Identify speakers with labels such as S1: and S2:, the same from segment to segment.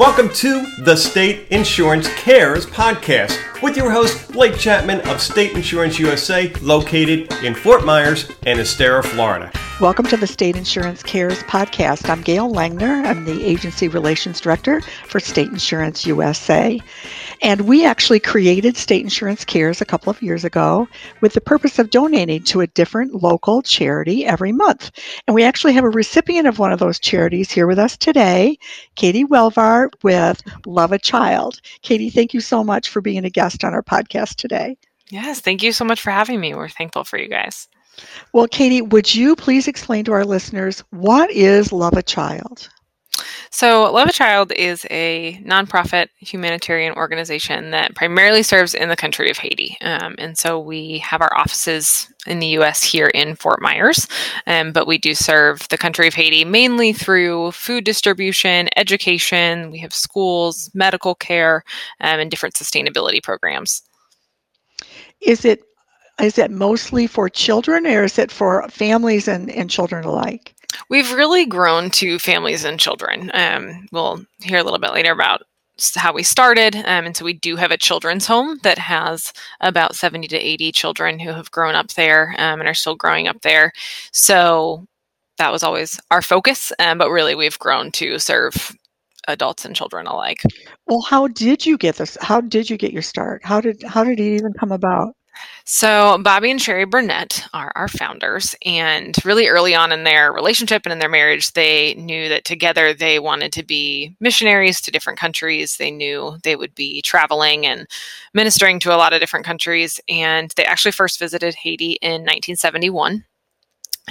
S1: Welcome to the State Insurance Cares podcast with your host, Blake Chapman of State Insurance USA, located in Fort Myers and Estero, Florida.
S2: Welcome to the State Insurance Cares podcast. I'm Gail Langner. I'm the Agency Relations Director for State Insurance USA. And we actually created State Insurance Cares a couple of years ago with the purpose of donating to a different local charity every month. And we actually have a recipient of one of those charities here with us today, Katie Welvar with Love a Child. Katie, thank you so much for being a guest on our podcast today.
S3: Yes, thank you so much for having me. We're thankful for you guys.
S2: Well, Katie, would you please explain to our listeners what is Love a Child?
S3: So, Love a Child is a nonprofit humanitarian organization that primarily serves in the country of Haiti. Um, and so we have our offices in the US here in Fort Myers, um, but we do serve the country of Haiti mainly through food distribution, education, we have schools, medical care, um, and different sustainability programs.
S2: Is it is it mostly for children or is it for families and, and children alike?
S3: We've really grown to families and children. Um, we'll hear a little bit later about how we started. Um, and so we do have a children's home that has about 70 to 80 children who have grown up there um, and are still growing up there. So that was always our focus. Um, but really, we've grown to serve adults and children alike.
S2: Well, how did you get this? How did you get your start? How did how did it even come about?
S3: So, Bobby and Sherry Burnette are our founders, and really early on in their relationship and in their marriage, they knew that together they wanted to be missionaries to different countries. They knew they would be traveling and ministering to a lot of different countries, and they actually first visited Haiti in 1971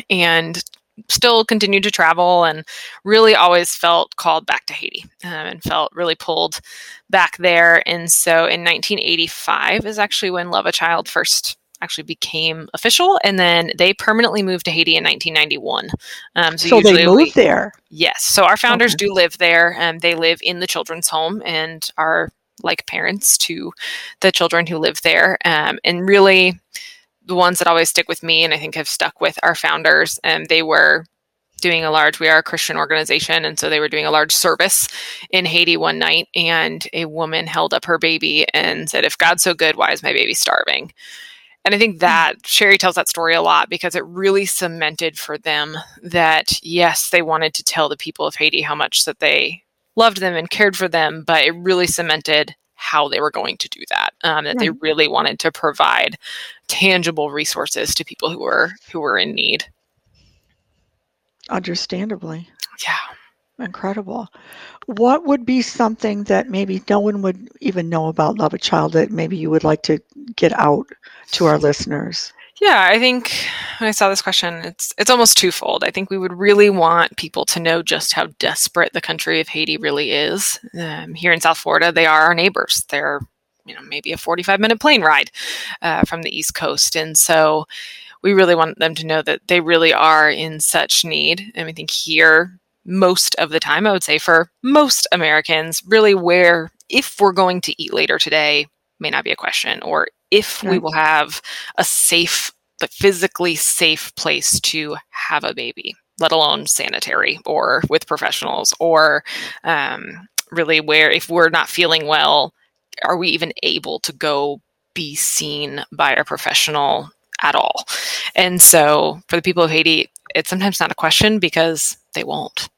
S3: and still continued to travel and really always felt called back to Haiti um, and felt really pulled back there. And so in 1985 is actually when Love a Child first actually became official, and then they permanently moved to Haiti in 1991. Um,
S2: so, so they moved we, there.
S3: Yes. So our founders okay. do live there. and they live in the children's home and are like parents to the children who live there. Um, and really, the ones that always stick with me and I think have stuck with our founders. And they were doing a large, we are a Christian organization. And so they were doing a large service in Haiti one night. And a woman held up her baby and said, If God's so good, why is my baby starving? And I think hmm. that Sherry tells that story a lot because it really cemented for them that, yes, they wanted to tell the people of Haiti how much that they loved them and cared for them, but it really cemented how they were going to do that. Um, that right. they really wanted to provide tangible resources to people who were who were in need.
S2: Understandably.
S3: Yeah.
S2: Incredible. What would be something that maybe no one would even know about Love a Child that maybe you would like to get out to our listeners?
S3: Yeah, I think when I saw this question, it's it's almost twofold. I think we would really want people to know just how desperate the country of Haiti really is. Um, here in South Florida, they are our neighbors. They're you know maybe a 45 minute plane ride uh, from the East Coast, and so we really want them to know that they really are in such need. And I think here, most of the time, I would say for most Americans, really where if we're going to eat later today may not be a question, or if we will have a safe, like physically safe place to have a baby, let alone sanitary or with professionals, or um, really where if we're not feeling well, are we even able to go be seen by a professional at all? And so for the people of Haiti, it's sometimes not a question because they won't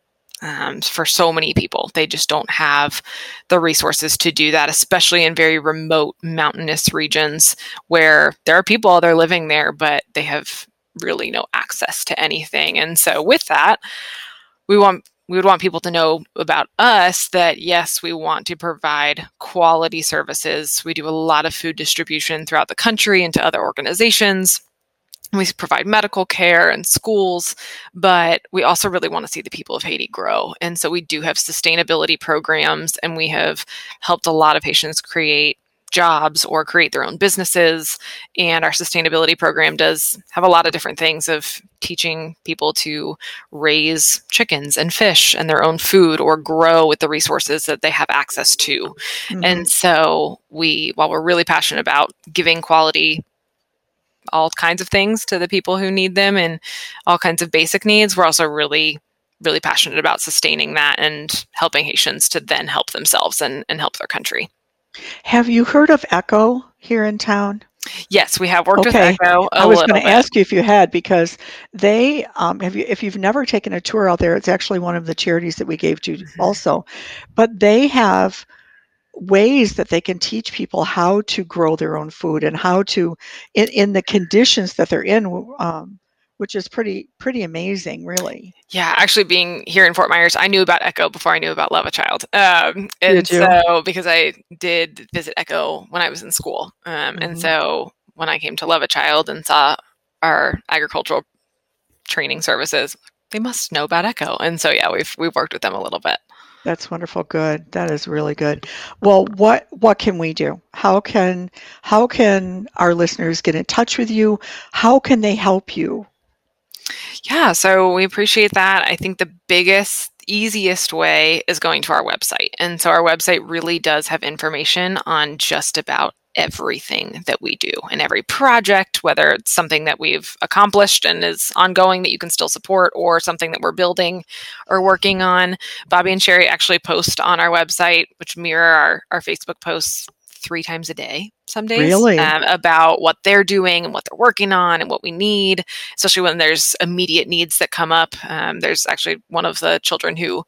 S3: um, for so many people. They just don't have the resources to do that, especially in very remote mountainous regions where there are people they're living there, but they have really no access to anything. And so, with that, we want we would want people to know about us that yes, we want to provide quality services. We do a lot of food distribution throughout the country and to other organizations we provide medical care and schools, but we also really want to see the people of Haiti grow. And so we do have sustainability programs, and we have helped a lot of patients create jobs or create their own businesses. And our sustainability program does have a lot of different things of teaching people to raise chickens and fish and their own food or grow with the resources that they have access to. Mm-hmm. And so we, while we're really passionate about giving quality all kinds of things to the people who need them and all kinds of basic needs. We're also really really passionate about sustaining that and helping Haitians to then help themselves and, and help their country.
S2: Have you heard of ECHO here in town?
S3: Yes, we have worked okay. with ECHO.
S2: I was going to ask you if you had because they um, have you if you've never taken a tour out there, it's actually one of the charities that we gave to mm-hmm. also, but they have ways that they can teach people how to grow their own food and how to in, in the conditions that they're in um, which is pretty pretty amazing, really.
S3: Yeah, actually, being here in Fort Myers, I knew about Echo before I knew about Love a Child, um, and so because I did visit Echo when I was in school, um, mm-hmm. and so when I came to Love a Child and saw our agricultural training services, they must know about Echo, and so yeah, we've we've worked with them a little bit.
S2: That's wonderful. Good. That is really good. Well, what what can we do? How can how can our listeners get in touch with you? How can they help you?
S3: Yeah, so we appreciate that. I think the biggest, easiest way is going to our website. And so our website really does have information on just about everything that we do and every project, whether it's something that we've accomplished and is ongoing that you can still support or something that we're building or working on. Bobby and Sherry actually post on our website, which mirror our, our Facebook posts three times a day some days
S2: really?
S3: um, about what they're doing and what they're working on and what we need especially when there's immediate needs that come up um, there's actually one of the children who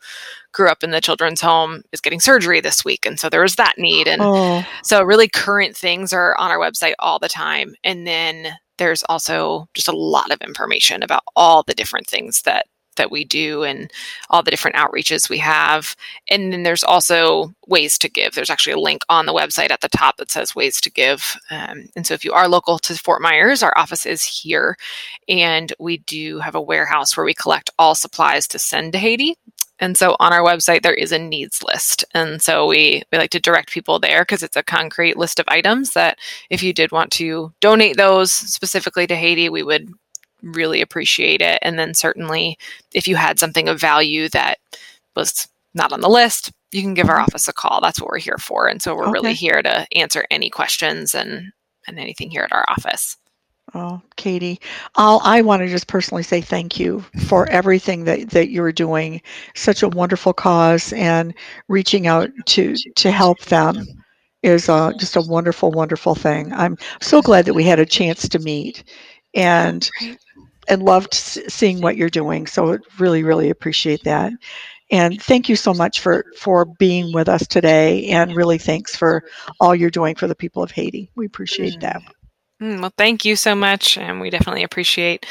S3: grew up in the children's home is getting surgery this week and so there was that need and oh. so really current things are on our website all the time and then there's also just a lot of information about all the different things that that we do and all the different outreaches we have. And then there's also ways to give. There's actually a link on the website at the top that says ways to give. Um, and so if you are local to Fort Myers, our office is here. And we do have a warehouse where we collect all supplies to send to Haiti. And so on our website, there is a needs list. And so we, we like to direct people there because it's a concrete list of items that if you did want to donate those specifically to Haiti, we would really appreciate it. And then certainly if you had something of value that was not on the list, you can give our mm-hmm. office a call. That's what we're here for. And so we're okay. really here to answer any questions and, and anything here at our office.
S2: Oh, Katie, I'll, I want to just personally say thank you for everything that, that you're doing. Such a wonderful cause and reaching out to, to help them is uh, just a wonderful, wonderful thing. I'm so glad that we had a chance to meet and and loved seeing what you're doing. So really, really appreciate that. And thank you so much for for being with us today. And really, thanks for all you're doing for the people of Haiti. We appreciate that.
S3: Mm, well, thank you so much, and we definitely appreciate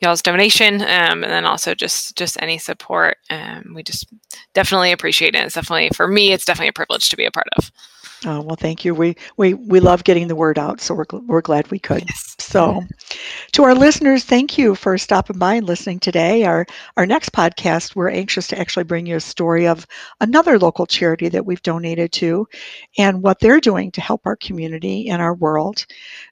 S3: y'all's donation, um, and then also just just any support. Um, we just definitely appreciate it. It's definitely for me, it's definitely a privilege to be a part of.
S2: Oh, well, thank you. We, we, we love getting the word out, so we're, we're glad we could. Yes. So, to our listeners, thank you for stopping by and listening today. Our, our next podcast, we're anxious to actually bring you a story of another local charity that we've donated to and what they're doing to help our community and our world.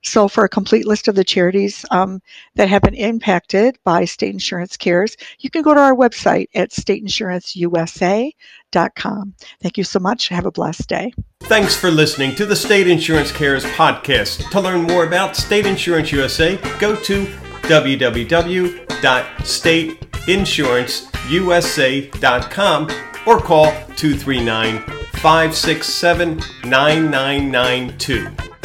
S2: So, for a complete list of the charities um, that have been impacted by State Insurance Cares, you can go to our website at stateinsuranceusa.com. Thank you so much. Have a blessed day.
S1: Thanks for listening to the State Insurance Cares podcast. To learn more about State Insurance USA, go to www.stateinsuranceusa.com or call 239 567 9992.